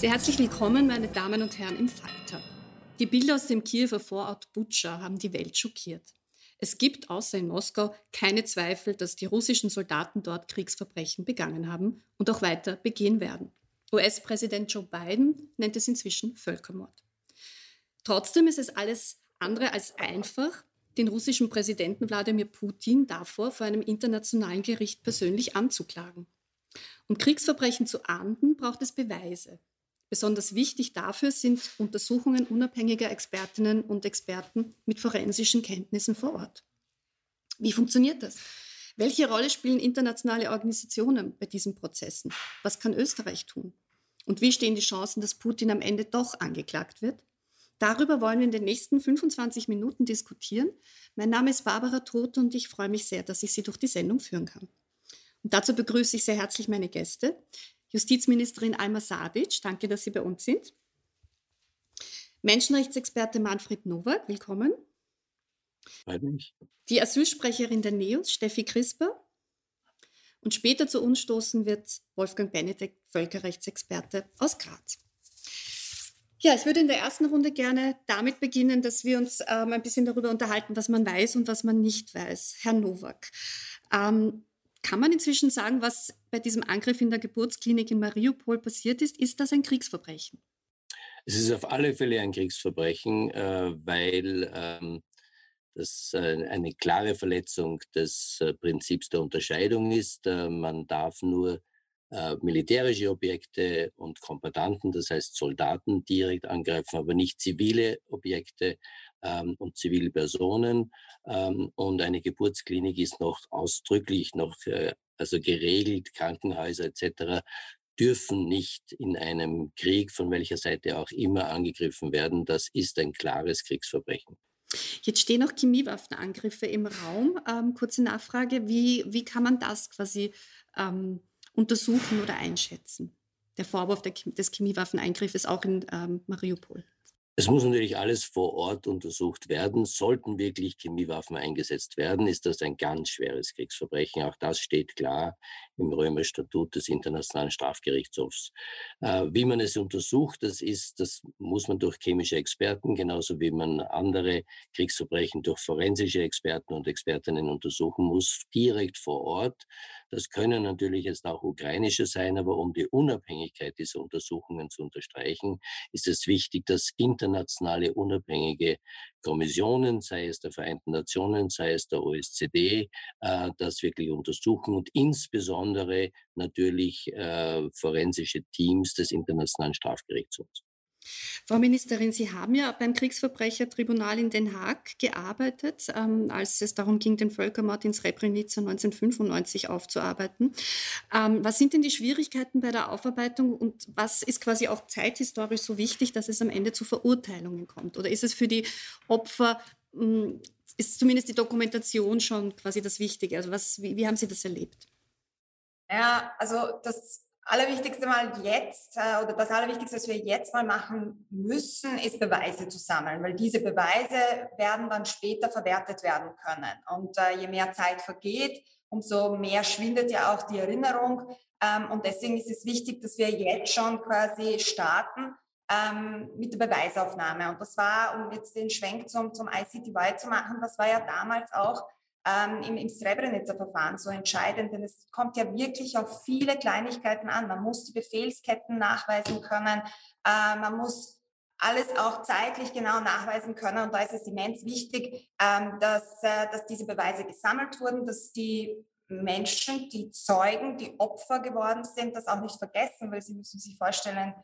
Sehr herzlich willkommen, meine Damen und Herren, im Falter. Die Bilder aus dem Kiewer Vorort Butscha haben die Welt schockiert. Es gibt außer in Moskau keine Zweifel, dass die russischen Soldaten dort Kriegsverbrechen begangen haben und auch weiter begehen werden. US-Präsident Joe Biden nennt es inzwischen Völkermord. Trotzdem ist es alles andere als einfach, den russischen Präsidenten Wladimir Putin davor vor einem internationalen Gericht persönlich anzuklagen. Um Kriegsverbrechen zu ahnden, braucht es Beweise. Besonders wichtig dafür sind Untersuchungen unabhängiger Expertinnen und Experten mit forensischen Kenntnissen vor Ort. Wie funktioniert das? Welche Rolle spielen internationale Organisationen bei diesen Prozessen? Was kann Österreich tun? Und wie stehen die Chancen, dass Putin am Ende doch angeklagt wird? Darüber wollen wir in den nächsten 25 Minuten diskutieren. Mein Name ist Barbara Todt und ich freue mich sehr, dass ich Sie durch die Sendung führen kann. Und dazu begrüße ich sehr herzlich meine Gäste. Justizministerin Alma Sadic, danke, dass Sie bei uns sind. Menschenrechtsexperte Manfred Nowak, willkommen. Freut mich. Die Asylsprecherin der NEOS, Steffi Crisper. Und später zu uns stoßen wird Wolfgang Benedek, Völkerrechtsexperte aus Graz. Ja, ich würde in der ersten Runde gerne damit beginnen, dass wir uns ähm, ein bisschen darüber unterhalten, was man weiß und was man nicht weiß. Herr Nowak, ähm, kann man inzwischen sagen, was bei diesem Angriff in der Geburtsklinik in Mariupol passiert ist? Ist das ein Kriegsverbrechen? Es ist auf alle Fälle ein Kriegsverbrechen, äh, weil ähm, das äh, eine klare Verletzung des äh, Prinzips der Unterscheidung ist. man darf nur militärische Objekte und Kombatanten, das heißt Soldaten, direkt angreifen, aber nicht zivile Objekte ähm, und zivile Personen. Ähm, und eine Geburtsklinik ist noch ausdrücklich noch äh, also geregelt, Krankenhäuser etc. dürfen nicht in einem Krieg von welcher Seite auch immer angegriffen werden. Das ist ein klares Kriegsverbrechen. Jetzt stehen auch Chemiewaffenangriffe im Raum. Ähm, kurze Nachfrage, wie, wie kann man das quasi ähm, untersuchen oder einschätzen? Der Vorwurf der, des Chemiewaffeneingriffes auch in ähm, Mariupol. Es muss natürlich alles vor Ort untersucht werden. Sollten wirklich Chemiewaffen eingesetzt werden, ist das ein ganz schweres Kriegsverbrechen. Auch das steht klar im Römerstatut des Internationalen Strafgerichtshofs. Äh, wie man es untersucht, das ist, das muss man durch chemische Experten, genauso wie man andere Kriegsverbrechen durch forensische Experten und Expertinnen untersuchen muss, direkt vor Ort. Das können natürlich jetzt auch ukrainische sein, aber um die Unabhängigkeit dieser Untersuchungen zu unterstreichen, ist es wichtig, dass internationale unabhängige Kommissionen, sei es der Vereinten Nationen, sei es der OSZE, äh, das wirklich untersuchen und insbesondere natürlich äh, forensische Teams des Internationalen Strafgerichtshofs. Frau Ministerin, Sie haben ja beim Kriegsverbrechertribunal in Den Haag gearbeitet, ähm, als es darum ging, den Völkermord in Srebrenica 1995 aufzuarbeiten. Ähm, was sind denn die Schwierigkeiten bei der Aufarbeitung und was ist quasi auch zeithistorisch so wichtig, dass es am Ende zu Verurteilungen kommt? Oder ist es für die Opfer, mh, hm, ist zumindest die Dokumentation schon quasi das Wichtige? Also was, wie, wie haben Sie das erlebt? Ja, also das Allerwichtigste mal jetzt äh, oder das Allerwichtigste, was wir jetzt mal machen müssen, ist Beweise zu sammeln, weil diese Beweise werden dann später verwertet werden können. Und äh, je mehr Zeit vergeht, umso mehr schwindet ja auch die Erinnerung. Ähm, und deswegen ist es wichtig, dass wir jetzt schon quasi starten ähm, mit der Beweisaufnahme. Und das war, um jetzt den Schwenk zum, zum ICTY zu machen, das war ja damals auch ähm, im, im Srebrenica-Verfahren so entscheidend, denn es kommt ja wirklich auf viele Kleinigkeiten an. Man muss die Befehlsketten nachweisen können, äh, man muss alles auch zeitlich genau nachweisen können. Und da ist es immens wichtig, ähm, dass, äh, dass diese Beweise gesammelt wurden, dass die Menschen, die Zeugen, die Opfer geworden sind, das auch nicht vergessen, weil sie müssen sich vorstellen,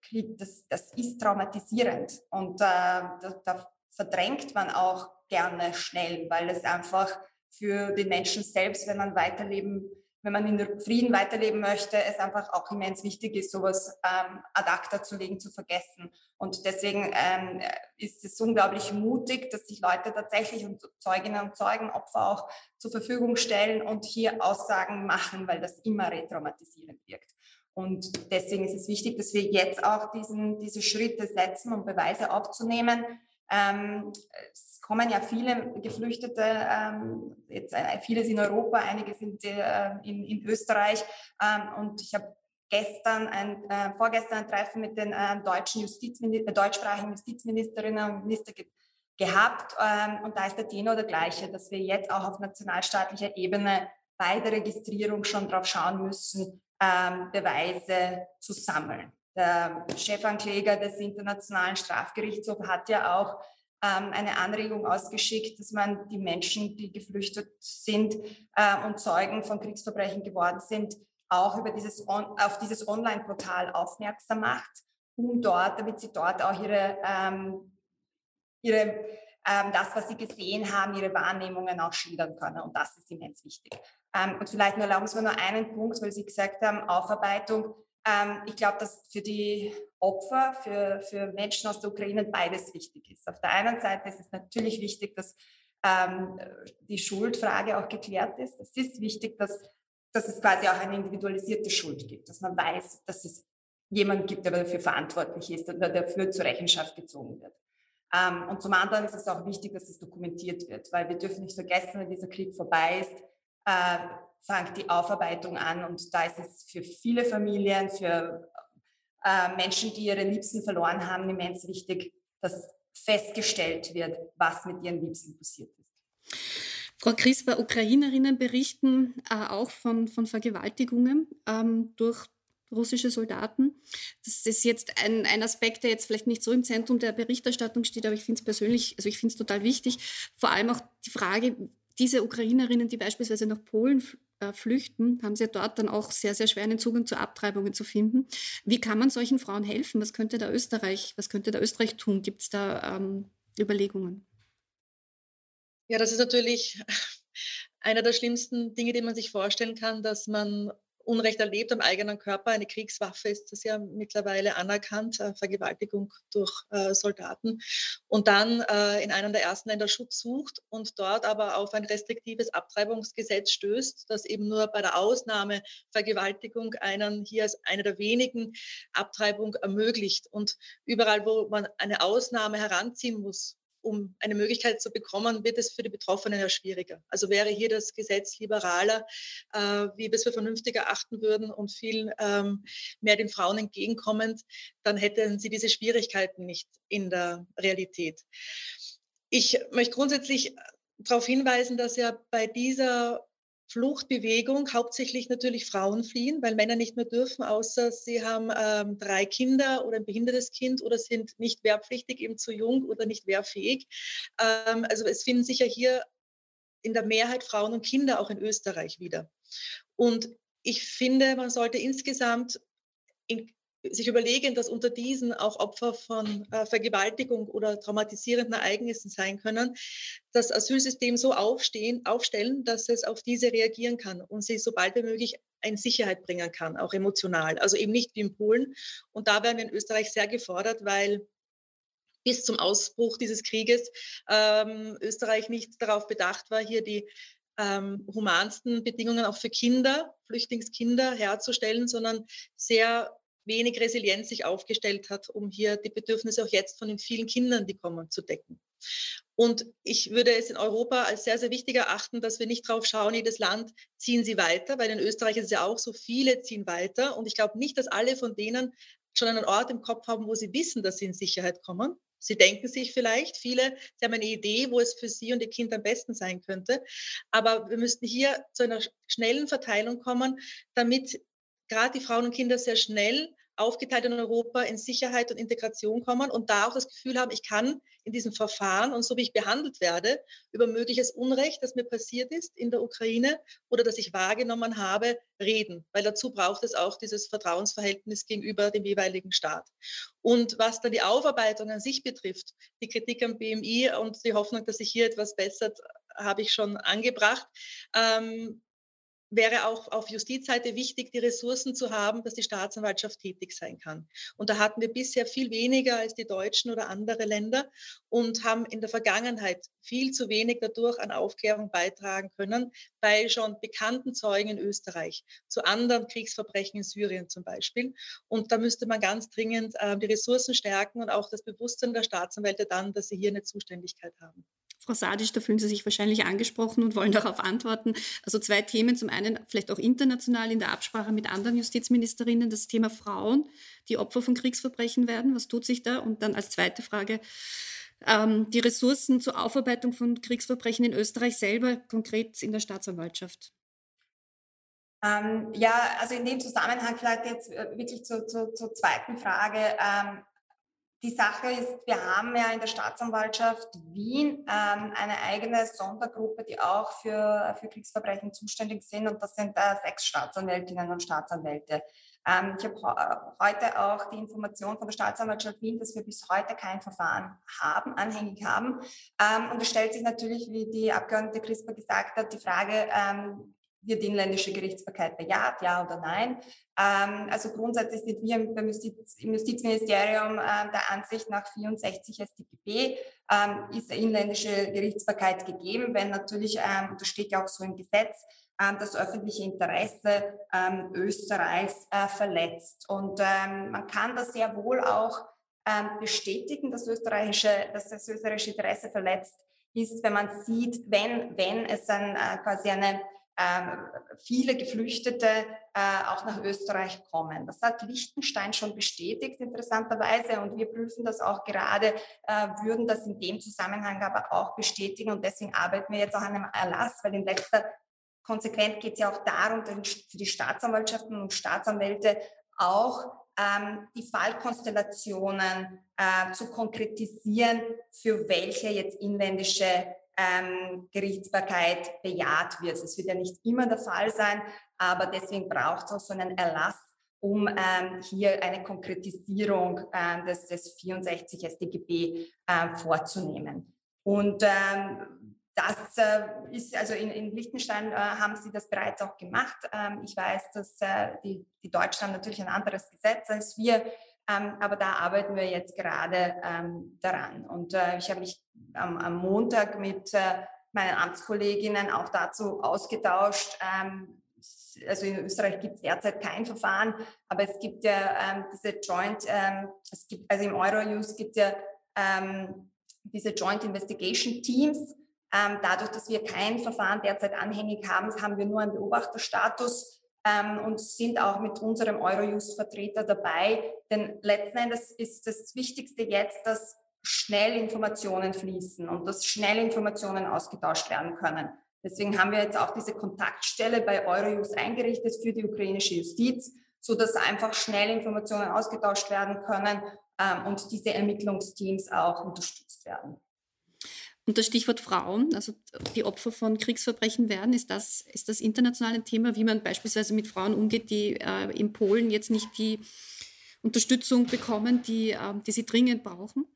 Krieg, das, das ist traumatisierend. Und äh, da, da verdrängt man auch gerne schnell, weil es einfach für den Menschen selbst, wenn man weiterleben, wenn man in Frieden weiterleben möchte, es einfach auch immens wichtig ist, sowas ähm, ad acta zu legen, zu vergessen. Und deswegen ähm, ist es unglaublich mutig, dass sich Leute tatsächlich und Zeuginnen und Zeugen, Opfer auch zur Verfügung stellen und hier Aussagen machen, weil das immer retraumatisierend wirkt. Und deswegen ist es wichtig, dass wir jetzt auch diesen, diese Schritte setzen, um Beweise aufzunehmen. Ähm, es kommen ja viele Geflüchtete, ähm, jetzt, äh, viele sind in Europa, einige sind äh, in, in, Österreich. Ähm, und ich habe gestern ein, äh, vorgestern ein Treffen mit den äh, deutschen Justizminister, äh, deutschsprachigen Justizministerinnen und Ministern ge gehabt. Ähm, und da ist der Tenor der gleiche, dass wir jetzt auch auf nationalstaatlicher Ebene bei der Registrierung schon darauf schauen müssen, ähm, Beweise zu sammeln. Der Chefankläger des Internationalen Strafgerichtshofs hat ja auch ähm, eine Anregung ausgeschickt, dass man die Menschen, die geflüchtet sind äh, und Zeugen von Kriegsverbrechen geworden sind, auch über dieses on, auf dieses Online-Portal aufmerksam macht, um dort, damit sie dort auch ihre, ähm, ihre ähm, das, was sie gesehen haben, ihre Wahrnehmungen auch schildern können. Und das ist immens wichtig. Ähm, und vielleicht nur erlauben Sie mir nur einen Punkt, weil Sie gesagt haben, Aufarbeitung. Ähm, ich glaube, dass für die Opfer, für, für Menschen aus der Ukraine beides wichtig ist. Auf der einen Seite ist es natürlich wichtig, dass ähm, die Schuldfrage auch geklärt ist. Es ist wichtig, dass, dass es quasi auch eine individualisierte Schuld gibt, dass man weiß, dass es jemand gibt, der dafür verantwortlich ist oder dafür zur Rechenschaft gezogen wird. Ähm, und zum anderen ist es auch wichtig, dass es dokumentiert wird, weil wir dürfen nicht vergessen, wenn dieser Krieg vorbei ist, äh, fängt die Aufarbeitung an und da ist es für viele Familien, für äh, Menschen, die ihre Liebsten verloren haben, immens wichtig, dass festgestellt wird, was mit ihren Liebsten passiert ist. Frau Crisper, Ukrainerinnen berichten äh, auch von, von Vergewaltigungen ähm, durch russische Soldaten. Das ist jetzt ein, ein Aspekt, der jetzt vielleicht nicht so im Zentrum der Berichterstattung steht, aber ich finde es persönlich, also ich finde es total wichtig. Vor allem auch die Frage, diese Ukrainerinnen, die beispielsweise nach Polen äh, flüchten, haben sie ja dort dann auch sehr, sehr schwer einen Zugang zu Abtreibungen zu finden. Wie kann man solchen Frauen helfen? Was könnte da Österreich, was könnte da Österreich tun? Gibt es da ähm, Überlegungen? Ja, das ist natürlich einer der schlimmsten Dinge, die man sich vorstellen kann, dass man Unrecht erlebt am eigenen Körper. Eine Kriegswaffe ist das ja mittlerweile anerkannt, äh, Vergewaltigung durch äh, Soldaten. Und dann äh, in einem der ersten Länder Schutz sucht und dort aber auf ein restriktives Abtreibungsgesetz stößt, das eben nur bei der Ausnahme Vergewaltigung einen hier als eine der wenigen Abtreibung ermöglicht. Und überall, wo man eine Ausnahme heranziehen muss, um eine Möglichkeit zu bekommen, wird es für die Betroffenen ja schwieriger. Also wäre hier das Gesetz liberaler, äh, wie wir es für vernünftig erachten würden und viel ähm, mehr den Frauen entgegenkommend, dann hätten sie diese Schwierigkeiten nicht in der Realität. Ich möchte grundsätzlich darauf hinweisen, dass ja bei dieser Fluchtbewegung, hauptsächlich natürlich Frauen fliehen, weil Männer nicht mehr dürfen, außer sie haben ähm, drei Kinder oder ein behindertes Kind oder sind nicht wehrpflichtig, eben zu jung oder nicht wehrfähig. Ähm, also es finden sich ja hier in der Mehrheit Frauen und Kinder auch in Österreich wieder. Und ich finde, man sollte insgesamt in, sich überlegen, dass unter diesen auch Opfer von äh, Vergewaltigung oder traumatisierenden Ereignissen sein können, das Asylsystem so aufstehen, aufstellen, dass es auf diese reagieren kann und sie sobald wie möglich in Sicherheit bringen kann, auch emotional. Also eben nicht wie in Polen. Und da werden wir in Österreich sehr gefordert, weil bis zum Ausbruch dieses Krieges ähm, Österreich nicht darauf bedacht war, hier die ähm, humansten Bedingungen auch für Kinder, Flüchtlingskinder herzustellen, sondern sehr wenig Resilienz sich aufgestellt hat, um hier die Bedürfnisse auch jetzt von den vielen Kindern, die kommen, zu decken. Und ich würde es in Europa als sehr, sehr wichtig erachten, dass wir nicht drauf schauen, jedes Land ziehen sie weiter, weil in Österreich ist es ja auch so, viele ziehen weiter. Und ich glaube nicht, dass alle von denen schon einen Ort im Kopf haben, wo sie wissen, dass sie in Sicherheit kommen. Sie denken sich vielleicht, viele, sie haben eine Idee, wo es für sie und ihr Kind am besten sein könnte. Aber wir müssten hier zu einer schnellen Verteilung kommen, damit gerade die Frauen und Kinder sehr schnell aufgeteilt in Europa in Sicherheit und Integration kommen und da auch das Gefühl haben, ich kann in diesem Verfahren und so wie ich behandelt werde, über mögliches Unrecht, das mir passiert ist in der Ukraine oder das ich wahrgenommen habe, reden. Weil dazu braucht es auch dieses Vertrauensverhältnis gegenüber dem jeweiligen Staat. Und was dann die Aufarbeitung an sich betrifft, die Kritik am BMI und die Hoffnung, dass sich hier etwas bessert, habe ich schon angebracht. Ähm, wäre auch auf Justizseite wichtig, die Ressourcen zu haben, dass die Staatsanwaltschaft tätig sein kann. Und da hatten wir bisher viel weniger als die Deutschen oder andere Länder und haben in der Vergangenheit viel zu wenig dadurch an Aufklärung beitragen können, bei schon bekannten Zeugen in Österreich, zu anderen Kriegsverbrechen in Syrien zum Beispiel. Und da müsste man ganz dringend äh, die Ressourcen stärken und auch das Bewusstsein der Staatsanwälte dann, dass sie hier eine Zuständigkeit haben. Frau Sadisch, da fühlen Sie sich wahrscheinlich angesprochen und wollen darauf antworten. Also zwei Themen. Zum einen vielleicht auch international in der Absprache mit anderen Justizministerinnen das Thema Frauen, die Opfer von Kriegsverbrechen werden. Was tut sich da? Und dann als zweite Frage ähm, die Ressourcen zur Aufarbeitung von Kriegsverbrechen in Österreich selber, konkret in der Staatsanwaltschaft. Ähm, ja, also in dem Zusammenhang vielleicht jetzt äh, wirklich zur, zur, zur zweiten Frage. Ähm, die Sache ist, wir haben ja in der Staatsanwaltschaft Wien ähm, eine eigene Sondergruppe, die auch für, für Kriegsverbrechen zuständig sind. Und das sind äh, sechs Staatsanwältinnen und Staatsanwälte. Ähm, ich habe heute auch die Information von der Staatsanwaltschaft Wien, dass wir bis heute kein Verfahren haben, anhängig haben. Ähm, und es stellt sich natürlich, wie die Abgeordnete Crisper gesagt hat, die Frage, ähm, wird die inländische Gerichtsbarkeit bejaht, ja oder nein. Ähm, also grundsätzlich sind wir im, Justiz, im Justizministerium äh, der Ansicht nach 64 StGB ähm, ist inländische Gerichtsbarkeit gegeben, wenn natürlich, ähm, das steht ja auch so im Gesetz, ähm, das öffentliche Interesse ähm, Österreichs äh, verletzt. Und ähm, man kann das sehr wohl auch bestätigen, dass, österreichische, dass das österreichische Interesse verletzt ist, wenn man sieht, wenn, wenn es dann äh, quasi eine viele Geflüchtete äh, auch nach Österreich kommen. Das hat Liechtenstein schon bestätigt, interessanterweise, und wir prüfen das auch gerade, äh, würden das in dem Zusammenhang aber auch bestätigen. Und deswegen arbeiten wir jetzt auch an einem Erlass, weil in letzter Konsequenz geht es ja auch darum, für die Staatsanwaltschaften und Staatsanwälte auch ähm, die Fallkonstellationen äh, zu konkretisieren, für welche jetzt inländische ähm, Gerichtsbarkeit bejaht wird. Das wird ja nicht immer der Fall sein, aber deswegen braucht es auch so einen Erlass, um ähm, hier eine Konkretisierung äh, des, des 64 StGB äh, vorzunehmen. Und ähm, das äh, ist, also in, in Liechtenstein äh, haben sie das bereits auch gemacht. Ähm, ich weiß, dass äh, die, die Deutschen haben natürlich ein anderes Gesetz als wir. Ähm, aber da arbeiten wir jetzt gerade ähm, daran. Und äh, ich habe mich am, am Montag mit äh, meinen Amtskolleginnen auch dazu ausgetauscht. Ähm, also in Österreich gibt es derzeit kein Verfahren, aber es gibt ja ähm, diese Joint, ähm, es gibt, also im Eurojust gibt es ja ähm, diese Joint Investigation Teams. dadurch, dass wir kein Verfahren derzeit anhängig haben, haben wir nur einen Beobachterstatus ähm, und sind auch mit unserem Eurojust-Vertreter dabei. Denn letzten Endes ist das Wichtigste jetzt, dass schnell Informationen fließen und dass schnell Informationen ausgetauscht werden können. Deswegen haben wir jetzt auch diese Kontaktstelle bei Eurojust eingerichtet für die ukrainische Justiz, so dass einfach schnell Informationen ausgetauscht werden können ähm, und diese Ermittlungsteams auch unterstützt werden. Und das Stichwort Frauen, also die Opfer von Kriegsverbrechen werden, ist das, ist das international ein Thema, wie man beispielsweise mit Frauen umgeht, die äh, in Polen jetzt nicht die Unterstützung bekommen, die, äh, die sie dringend brauchen?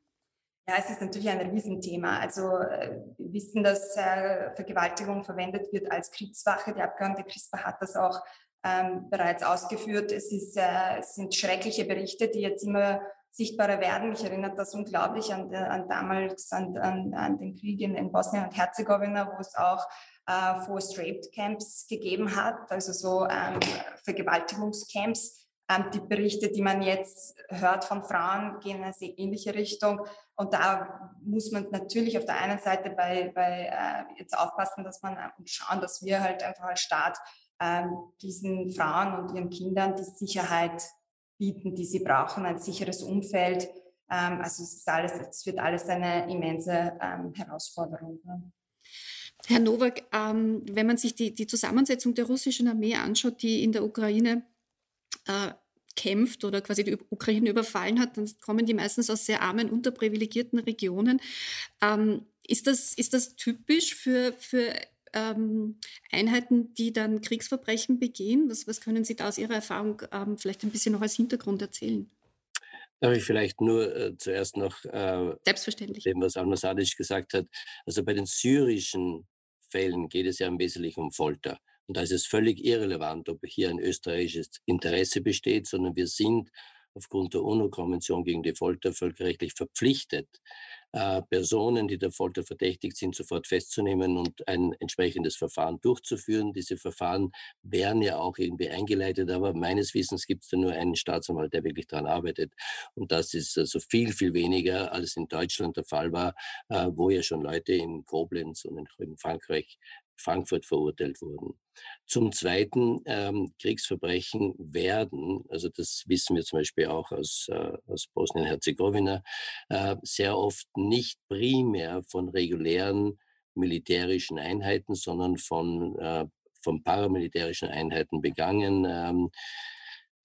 Ja, es ist natürlich ein Riesenthema. Also äh, wir wissen, dass äh, Vergewaltigung verwendet wird als Kriegswache. Die Abgeordnete CRISPR hat das auch ähm, bereits ausgeführt. Es, ist, äh, es sind schreckliche Berichte, die jetzt immer sichtbarer werden. Mich erinnert das unglaublich an, an damals, an, an, an, den Krieg in, Bosnien und Herzegowina, wo es auch äh, Forced Rape Camps gegeben hat, also so ähm, Vergewaltigungscamps. Ähm, die Berichte, die man jetzt hört von Frauen, gehen in eine sehr ähnliche Richtung. Und da muss man natürlich auf der einen Seite bei, bei äh, jetzt aufpassen, dass man äh, schauen, dass wir halt einfach als Staat ähm, diesen Frauen und ihren Kindern die Sicherheit bieten, die sie brauchen, ein sicheres Umfeld. Ähm, also es, alles, es wird alles eine immense ähm, Herausforderung. Ne? Herr Nowak, ähm, wenn man sich die, die Zusammensetzung der russischen Armee anschaut, die in der Ukraine äh, kämpft oder quasi die Ukraine überfallen hat, dann kommen die meistens aus sehr armen, unterprivilegierten Regionen. Ähm, ist, das, ist das typisch für, für ähm, Einheiten, die dann Kriegsverbrechen begehen? Was, was können Sie da aus Ihrer Erfahrung ähm, vielleicht ein bisschen noch als Hintergrund erzählen? Darf ich vielleicht nur äh, zuerst noch äh, Selbstverständlich. dem, was Alma Sadic gesagt hat. Also bei den syrischen Fällen geht es ja im Wesentlichen um Folter. Und da ist es völlig irrelevant, ob hier ein österreichisches Interesse besteht, sondern wir sind aufgrund der UNO-Konvention gegen die Folter völkerrechtlich verpflichtet, äh, Personen, die der Folter verdächtigt sind, sofort festzunehmen und ein entsprechendes Verfahren durchzuführen. Diese Verfahren werden ja auch irgendwie eingeleitet, aber meines Wissens gibt es da nur einen Staatsanwalt, der wirklich daran arbeitet. Und das ist also viel, viel weniger, als in Deutschland der Fall war, äh, wo ja schon Leute in Koblenz und in Frankreich Frankfurt verurteilt wurden. Zum Zweiten, ähm, Kriegsverbrechen werden, also das wissen wir zum Beispiel auch aus, äh, aus Bosnien-Herzegowina, äh, sehr oft nicht primär von regulären militärischen Einheiten, sondern von, äh, von paramilitärischen Einheiten begangen. Ähm,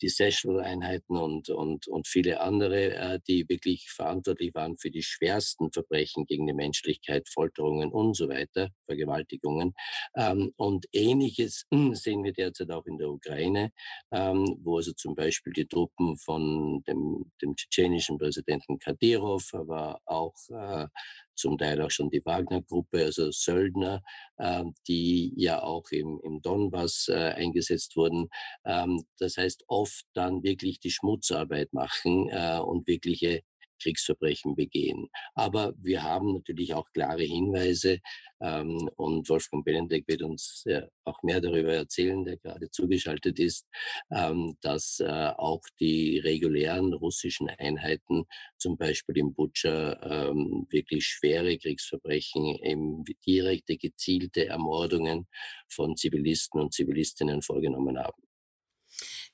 die Seychelles-Einheiten und, und, und viele andere, äh, die wirklich verantwortlich waren für die schwersten Verbrechen gegen die Menschlichkeit, Folterungen und so weiter, Vergewaltigungen. Ähm, und ähnliches sehen wir derzeit auch in der Ukraine, ähm, wo also zum Beispiel die Truppen von dem, dem tschetschenischen Präsidenten Kadyrov, aber auch äh, zum Teil auch schon die Wagner-Gruppe, also Söldner, äh, die ja auch im, im Donbass äh, eingesetzt wurden. Ähm, das heißt, oft dann wirklich die Schmutzarbeit machen äh, und wirkliche Kriegsverbrechen begehen. Aber wir haben natürlich auch klare Hinweise ähm, und Wolfgang Benedek wird uns äh, auch mehr darüber erzählen, der gerade zugeschaltet ist, ähm, dass äh, auch die regulären russischen Einheiten, zum Beispiel im Butscha, ähm, wirklich schwere Kriegsverbrechen, eben direkte, gezielte Ermordungen von Zivilisten und Zivilistinnen vorgenommen haben.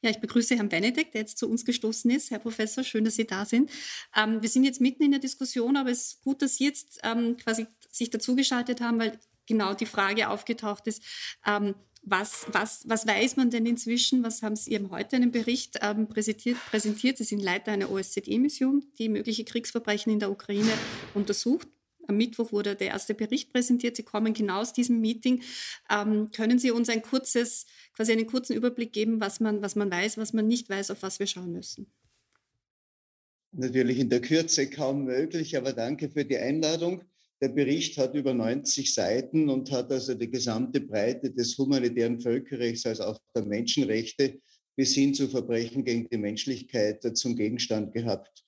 Ja, ich begrüße Herrn Benedek, der jetzt zu uns gestoßen ist. Herr Professor, schön, dass Sie da sind. Ähm, wir sind jetzt mitten in der Diskussion, aber es ist gut, dass Sie jetzt ähm, quasi sich dazugeschaltet haben, weil genau die Frage aufgetaucht ist, ähm, was, was, was weiß man denn inzwischen? Was haben Sie, haben heute einen Bericht ähm, präsentiert, präsentiert? Sie sind Leiter einer OSZE-Mission, die mögliche Kriegsverbrechen in der Ukraine untersucht. Am Mittwoch wurde der erste Bericht präsentiert. Sie kommen genau aus diesem Meeting. Ähm, können Sie uns ein kurzes, quasi einen kurzen Überblick geben, was man, was man weiß, was man nicht weiß, auf was wir schauen müssen? Natürlich in der Kürze kaum möglich, aber danke für die Einladung. Der Bericht hat über 90 Seiten und hat also die gesamte Breite des humanitären Völkerrechts als auch der Menschenrechte bis hin zu Verbrechen gegen die Menschlichkeit zum Gegenstand gehabt.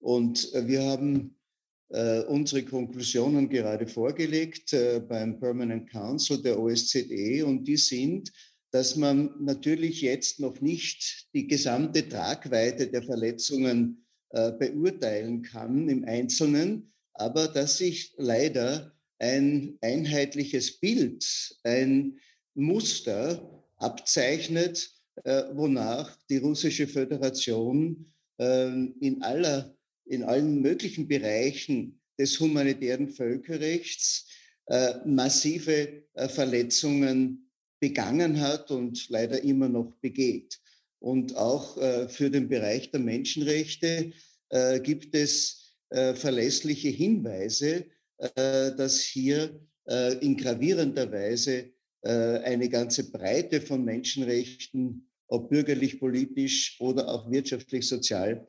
Und wir haben äh, unsere Konklusionen gerade vorgelegt äh, beim Permanent Council der OSZE und die sind, dass man natürlich jetzt noch nicht die gesamte Tragweite der Verletzungen äh, beurteilen kann im Einzelnen, aber dass sich leider ein einheitliches Bild, ein Muster abzeichnet, äh, wonach die russische Föderation äh, in aller in allen möglichen Bereichen des humanitären Völkerrechts massive Verletzungen begangen hat und leider immer noch begeht. Und auch für den Bereich der Menschenrechte gibt es verlässliche Hinweise, dass hier in gravierender Weise eine ganze Breite von Menschenrechten, ob bürgerlich, politisch oder auch wirtschaftlich, sozial,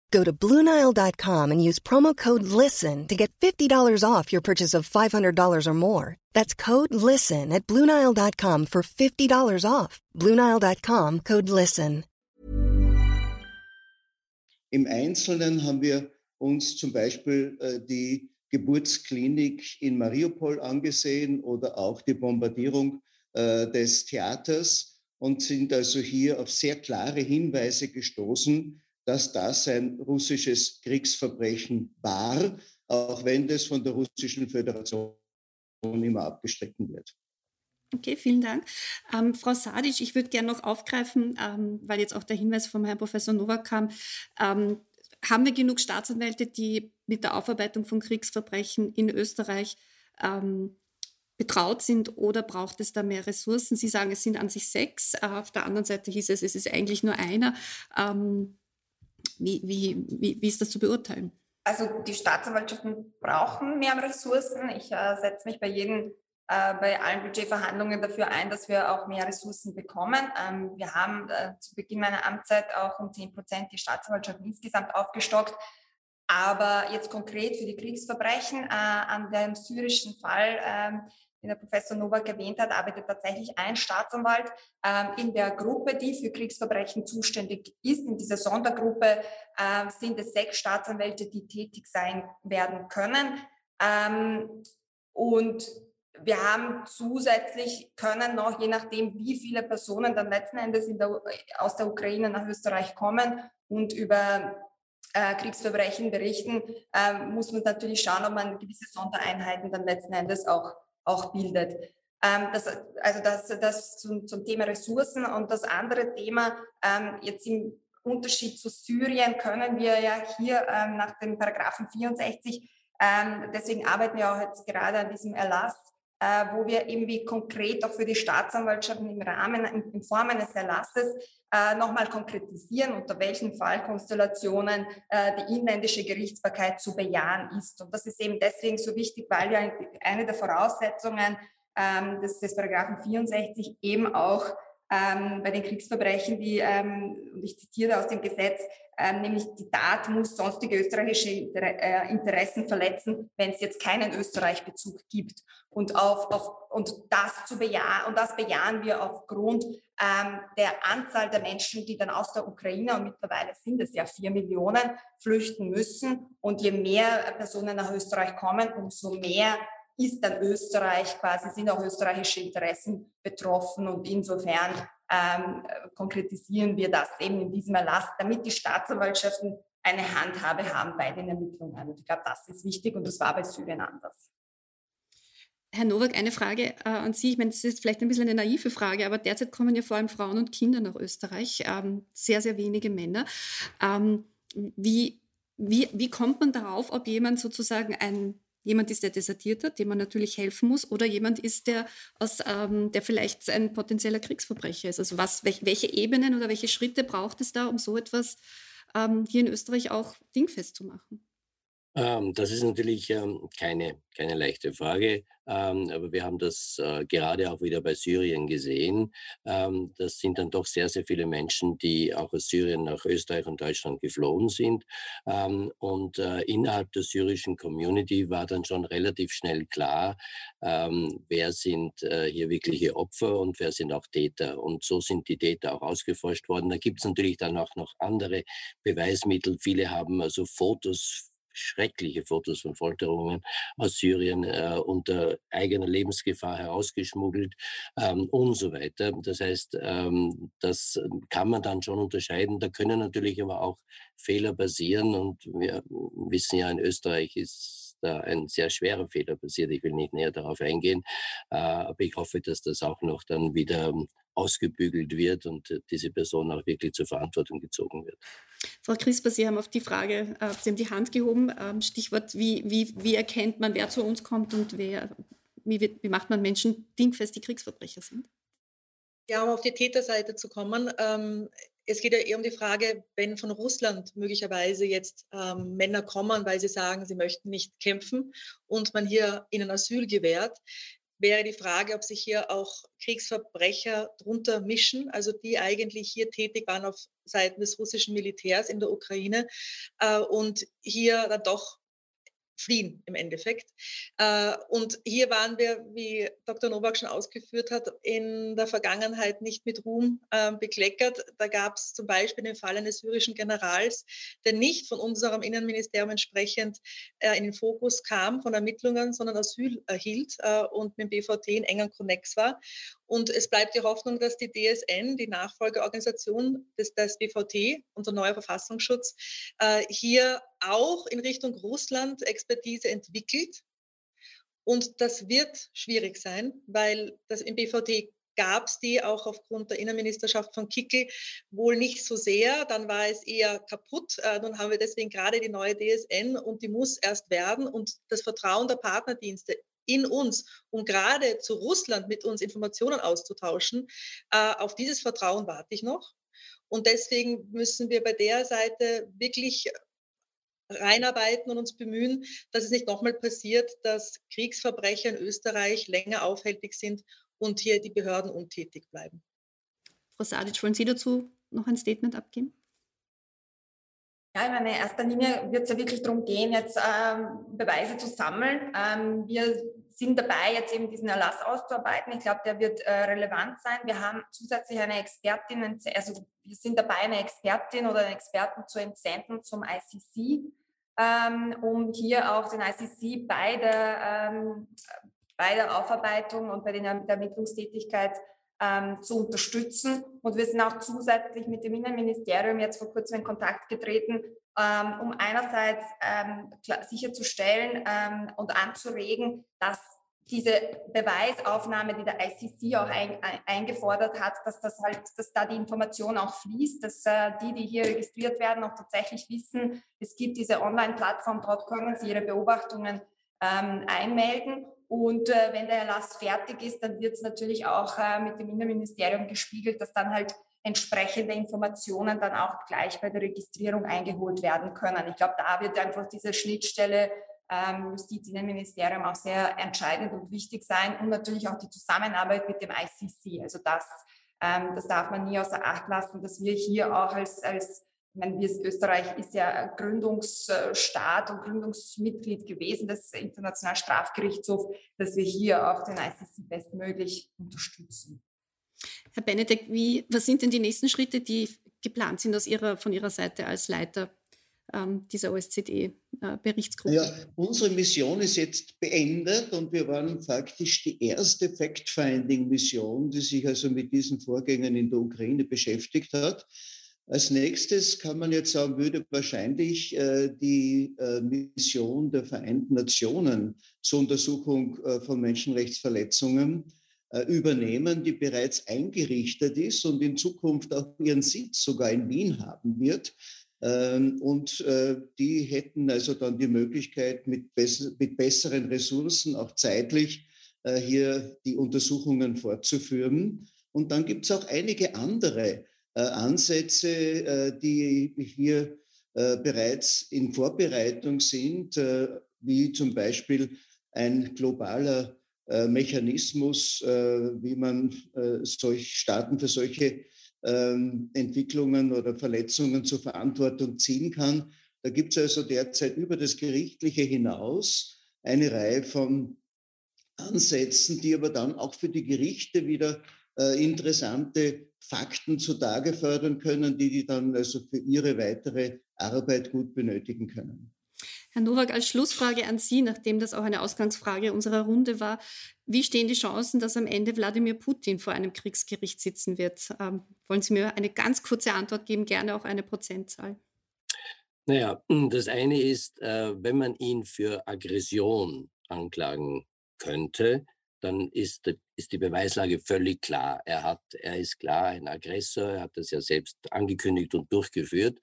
Go to Bluenile.com and use promo code LISTEN to get $50 off your purchase of $500 or more. That's code LISTEN at Bluenile.com for $50 off. Bluenile.com code LISTEN. Im Einzelnen haben wir uns zum Beispiel äh, die Geburtsklinik in Mariupol angesehen oder auch die Bombardierung äh, des Theaters und sind also hier auf sehr klare Hinweise gestoßen, dass das ein russisches Kriegsverbrechen war, auch wenn das von der Russischen Föderation immer abgestritten wird. Okay, vielen Dank. Ähm, Frau Sadic, ich würde gerne noch aufgreifen, ähm, weil jetzt auch der Hinweis vom Herrn Professor Nowak kam. Ähm, haben wir genug Staatsanwälte, die mit der Aufarbeitung von Kriegsverbrechen in Österreich ähm, betraut sind oder braucht es da mehr Ressourcen? Sie sagen, es sind an sich sechs. Äh, auf der anderen Seite hieß es, es ist eigentlich nur einer. Ähm, wie, wie, wie, wie ist das zu beurteilen? Also die Staatsanwaltschaften brauchen mehr Ressourcen. Ich äh, setze mich bei jedem, äh, bei allen Budgetverhandlungen dafür ein, dass wir auch mehr Ressourcen bekommen. Ähm, wir haben äh, zu Beginn meiner Amtszeit auch um 10 Prozent die Staatsanwaltschaft insgesamt aufgestockt. Aber jetzt konkret für die Kriegsverbrechen äh, an dem syrischen Fall ähm, den der Professor Nowak erwähnt hat, arbeitet tatsächlich ein Staatsanwalt ähm, in der Gruppe, die für Kriegsverbrechen zuständig ist. In dieser Sondergruppe äh, sind es sechs Staatsanwälte, die tätig sein werden können. Ähm, und wir haben zusätzlich können noch, je nachdem, wie viele Personen dann letzten Endes der, aus der Ukraine nach Österreich kommen und über äh, Kriegsverbrechen berichten, äh, muss man natürlich schauen, ob man gewisse Sondereinheiten dann letzten Endes auch auch bildet. Ähm, das, also das, das zum, zum, Thema Ressourcen und das andere Thema, ähm, jetzt im Unterschied zu Syrien können wir ja hier ähm, nach dem Paragraphen 64, ähm, deswegen arbeiten wir auch jetzt gerade an diesem Erlass, äh, wo wir irgendwie konkret auch für die Staatsanwaltschaften im Rahmen, in, in Form eines Erlasses äh, nochmal konkretisieren, unter welchen Fallkonstellationen äh, die inländische Gerichtsbarkeit zu bejahen ist. Und das ist eben deswegen so wichtig, weil ja eine der Voraussetzungen ähm, des, des Paragraphen 64 eben auch ähm, bei den Kriegsverbrechen, die, ähm, und ich zitiere aus dem Gesetz, ähm, nämlich die Tat muss sonstige österreichische äh, Interessen verletzen, wenn es jetzt keinen Österreich-Bezug gibt. Und, auf, auf, und, das zu bejahen, und das bejahen wir aufgrund ähm, der Anzahl der Menschen, die dann aus der Ukraine, und mittlerweile sind es ja vier Millionen, flüchten müssen. Und je mehr Personen nach Österreich kommen, umso mehr ist dann Österreich quasi, sind auch österreichische Interessen betroffen und insofern ähm, konkretisieren wir das eben in diesem Erlass, damit die Staatsanwaltschaften eine Handhabe haben bei den Ermittlungen. Und ich glaube, das ist wichtig und das war bei Syrien anders. Herr Nowak, eine Frage äh, an Sie. Ich meine, das ist vielleicht ein bisschen eine naive Frage, aber derzeit kommen ja vor allem Frauen und Kinder nach Österreich, ähm, sehr, sehr wenige Männer. Ähm, wie, wie, wie kommt man darauf, ob jemand sozusagen ein jemand ist, der desertiert hat, dem man natürlich helfen muss, oder jemand ist, der, aus, ähm, der vielleicht ein potenzieller Kriegsverbrecher ist. Also was, welche Ebenen oder welche Schritte braucht es da, um so etwas ähm, hier in Österreich auch dingfest zu machen? Ähm, das ist natürlich ähm, keine, keine leichte Frage, ähm, aber wir haben das äh, gerade auch wieder bei Syrien gesehen. Ähm, das sind dann doch sehr, sehr viele Menschen, die auch aus Syrien nach Österreich und Deutschland geflohen sind. Ähm, und äh, innerhalb der syrischen Community war dann schon relativ schnell klar, ähm, wer sind äh, hier wirkliche Opfer und wer sind auch Täter. Und so sind die Täter auch ausgeforscht worden. Da gibt es natürlich dann auch noch andere Beweismittel. Viele haben also Fotos schreckliche Fotos von Folterungen aus Syrien äh, unter eigener Lebensgefahr herausgeschmuggelt ähm, und so weiter. Das heißt, ähm, das kann man dann schon unterscheiden. Da können natürlich aber auch Fehler passieren und wir wissen ja, in Österreich ist da ein sehr schwerer Fehler passiert. Ich will nicht näher darauf eingehen, äh, aber ich hoffe, dass das auch noch dann wieder ähm, ausgebügelt wird und äh, diese Person auch wirklich zur Verantwortung gezogen wird. Frau Crisper, Sie haben auf die Frage, äh, Sie haben die Hand gehoben, ähm, Stichwort, wie, wie, wie erkennt man, wer zu uns kommt und wer, wie, wird, wie macht man Menschen dingfest, die Kriegsverbrecher sind? Ja, um auf die Täterseite zu kommen. Ähm, es geht ja eher um die Frage, wenn von Russland möglicherweise jetzt ähm, Männer kommen, weil sie sagen, sie möchten nicht kämpfen und man hier ihnen Asyl gewährt, wäre die Frage, ob sich hier auch Kriegsverbrecher drunter mischen, also die eigentlich hier tätig waren auf Seiten des russischen Militärs in der Ukraine äh, und hier dann doch fliehen im Endeffekt. Äh, und hier waren wir, wie Dr. Nowak schon ausgeführt hat, in der Vergangenheit nicht mit Ruhm ähm, bekleckert. Da gab es zum Beispiel den Fall eines syrischen Generals, der nicht von unserem Innenministerium entsprechend äh, in den Fokus kam von Ermittlungen, sondern Asyl erhielt äh, und mit dem BVT in engen Konnex war. Und es bleibt die Hoffnung, dass die DSN, die Nachfolgeorganisation des, des BVT, unser neuer Verfassungsschutz, äh, hier auch in Richtung Russland Expertise entwickelt. Und das wird schwierig sein, weil das im BVT gab es die auch aufgrund der Innenministerschaft von Kickel wohl nicht so sehr. Dann war es eher kaputt. Äh, nun haben wir deswegen gerade die neue DSN und die muss erst werden. Und das Vertrauen der Partnerdienste in uns, um gerade zu Russland mit uns Informationen auszutauschen. Äh, auf dieses Vertrauen warte ich noch. Und deswegen müssen wir bei der Seite wirklich reinarbeiten und uns bemühen, dass es nicht nochmal passiert, dass Kriegsverbrecher in Österreich länger aufhältig sind und hier die Behörden untätig bleiben. Frau Sadic, wollen Sie dazu noch ein Statement abgeben? Ja, in meiner erster Linie wird es ja wirklich darum gehen, jetzt ähm, Beweise zu sammeln. Ähm, wir sind dabei, jetzt eben diesen Erlass auszuarbeiten. Ich glaube, der wird äh, relevant sein. Wir haben zusätzlich eine Expertin, also wir sind dabei, eine Expertin oder einen Experten zu entsenden zum ICC, ähm, um hier auch den ICC bei der, ähm, bei der Aufarbeitung und bei der Ermittlungstätigkeit ähm, zu unterstützen. Und wir sind auch zusätzlich mit dem Innenministerium jetzt vor kurzem in Kontakt getreten, ähm, um einerseits ähm, sicherzustellen ähm, und anzuregen, dass diese Beweisaufnahme, die der ICC auch ein, ein, eingefordert hat, dass das halt, dass da die Information auch fließt, dass äh, die, die hier registriert werden, auch tatsächlich wissen, es gibt diese Online-Plattform, dort können sie ihre Beobachtungen ähm, einmelden. Und äh, wenn der Erlass fertig ist, dann wird es natürlich auch äh, mit dem Innenministerium gespiegelt, dass dann halt entsprechende Informationen dann auch gleich bei der Registrierung eingeholt werden können. Ich glaube, da wird einfach diese Schnittstelle ähm, Justiz-Innenministerium auch sehr entscheidend und wichtig sein und natürlich auch die Zusammenarbeit mit dem ICC. Also das, ähm, das darf man nie außer Acht lassen, dass wir hier auch als, als ich meine, wir, Österreich ist ja Gründungsstaat und Gründungsmitglied gewesen des Internationalen Strafgerichtshofs, dass wir hier auch den ICC bestmöglich unterstützen. Herr Benedek, wie, was sind denn die nächsten Schritte, die geplant sind aus Ihrer, von Ihrer Seite als Leiter ähm, dieser OSZE-Berichtsgruppe? Ja, unsere Mission ist jetzt beendet und wir waren faktisch die erste Fact-Finding-Mission, die sich also mit diesen Vorgängen in der Ukraine beschäftigt hat. Als nächstes kann man jetzt sagen, würde wahrscheinlich äh, die äh, Mission der Vereinten Nationen zur Untersuchung äh, von Menschenrechtsverletzungen äh, übernehmen, die bereits eingerichtet ist und in Zukunft auch ihren Sitz sogar in Wien haben wird. Ähm, und äh, die hätten also dann die Möglichkeit, mit, bess mit besseren Ressourcen, auch zeitlich, äh, hier die Untersuchungen fortzuführen. Und dann gibt es auch einige andere äh, Ansätze, äh, die hier äh, bereits in Vorbereitung sind, wie zum Beispiel ein globaler Mechanismus, wie man solch Staaten für solche ähm, Entwicklungen oder Verletzungen zur Verantwortung ziehen kann. Da gibt es also derzeit über das Gerichtliche hinaus eine Reihe von Ansätzen, die aber dann auch für die Gerichte wieder äh, interessante Fakten zutage fördern können, die die dann also für ihre weitere Arbeit gut benötigen können. Herr Nowak, als Schlussfrage an Sie, nachdem das auch eine Ausgangsfrage unserer Runde war, wie stehen die Chancen, dass am Ende Wladimir Putin vor einem Kriegsgericht sitzen wird? Ähm, wollen Sie mir eine ganz kurze Antwort geben, gerne auch eine Prozentzahl? Naja, das eine ist, äh, wenn man ihn für Aggression anklagen könnte, dann ist, ist die Beweislage völlig klar. Er, hat, er ist klar ein Aggressor, er hat das ja selbst angekündigt und durchgeführt.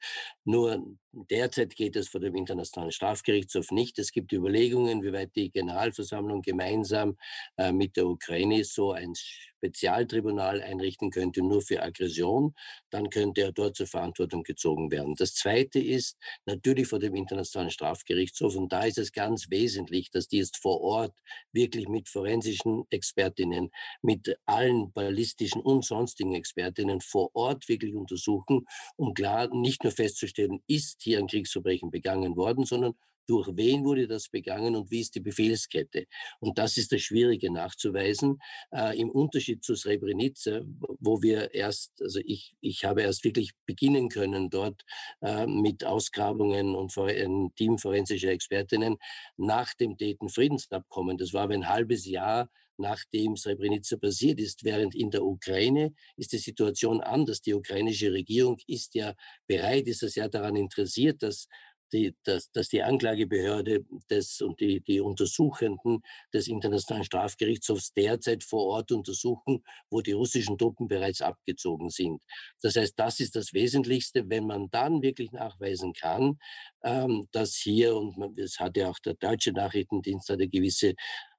Nur derzeit geht es vor dem Internationalen Strafgerichtshof nicht. Es gibt Überlegungen, wie weit die Generalversammlung gemeinsam äh, mit der Ukraine so ein Spezialtribunal einrichten könnte, nur für Aggression. Dann könnte er dort zur Verantwortung gezogen werden. Das Zweite ist natürlich vor dem Internationalen Strafgerichtshof. Und da ist es ganz wesentlich, dass die jetzt vor Ort wirklich mit forensischen Expertinnen, mit allen ballistischen und sonstigen Expertinnen vor Ort wirklich untersuchen, um klar nicht nur festzustellen, ist hier ein Kriegsverbrechen begangen worden, sondern durch wen wurde das begangen und wie ist die Befehlskette. Und das ist das Schwierige nachzuweisen. Äh, Im Unterschied zu Srebrenica, wo wir erst, also ich, ich habe erst wirklich beginnen können dort äh, mit Ausgrabungen und ein Team forensischer Expertinnen nach dem Dayton-Friedensabkommen. Das war ein halbes Jahr nachdem Srebrenica passiert ist. Während in der Ukraine ist die Situation anders. Die ukrainische Regierung ist ja bereit, ist es ja daran interessiert, dass die, dass, dass die Anklagebehörde des, und die, die Untersuchenden des Internationalen Strafgerichtshofs derzeit vor Ort untersuchen, wo die russischen Truppen bereits abgezogen sind. Das heißt, das ist das Wesentlichste, wenn man dann wirklich nachweisen kann, ähm, dass hier, und das hat ja auch der deutsche Nachrichtendienst eine gewisse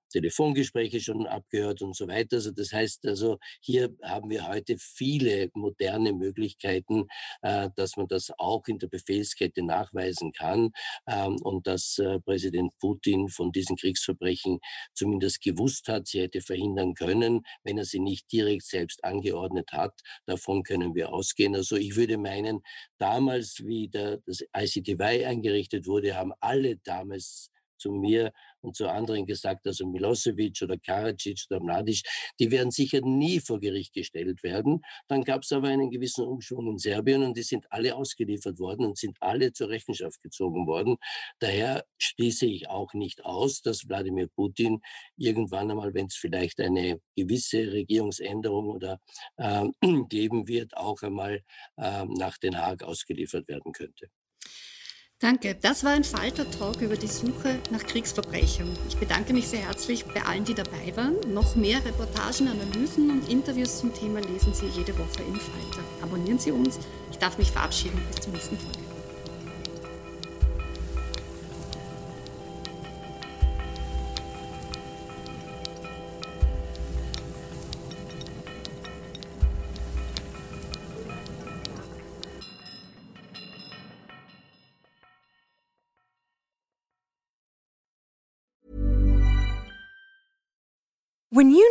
Telefongespräche schon abgehört und so weiter. Also das heißt also, hier haben wir heute viele moderne Möglichkeiten, äh, dass man das auch in der Befehlskette nachweisen kann ähm, und dass äh, Präsident Putin von diesen Kriegsverbrechen zumindest gewusst hat, sie hätte verhindern können, wenn er sie nicht direkt selbst angeordnet hat. Davon können wir ausgehen. Also ich würde meinen, damals, wie der, das ICTY eingerichtet wurde, haben alle damals zu mir und zu anderen gesagt, also Milosevic oder Karadzic oder Mladic, die werden sicher nie vor Gericht gestellt werden. Dann gab es aber einen gewissen Umschwung in Serbien und die sind alle ausgeliefert worden und sind alle zur Rechenschaft gezogen worden. Daher schließe ich auch nicht aus, dass Wladimir Putin irgendwann einmal, wenn es vielleicht eine gewisse Regierungsänderung oder äh, geben wird, auch einmal äh, nach Den Haag ausgeliefert werden könnte. Danke. Das war ein Falter-Talk über die Suche nach Kriegsverbrechern. Ich bedanke mich sehr herzlich bei allen, die dabei waren. Noch mehr Reportagen, Analysen und Interviews zum Thema lesen Sie jede Woche im Falter. Abonnieren Sie uns. Ich darf mich verabschieden. Bis zur nächsten Folge.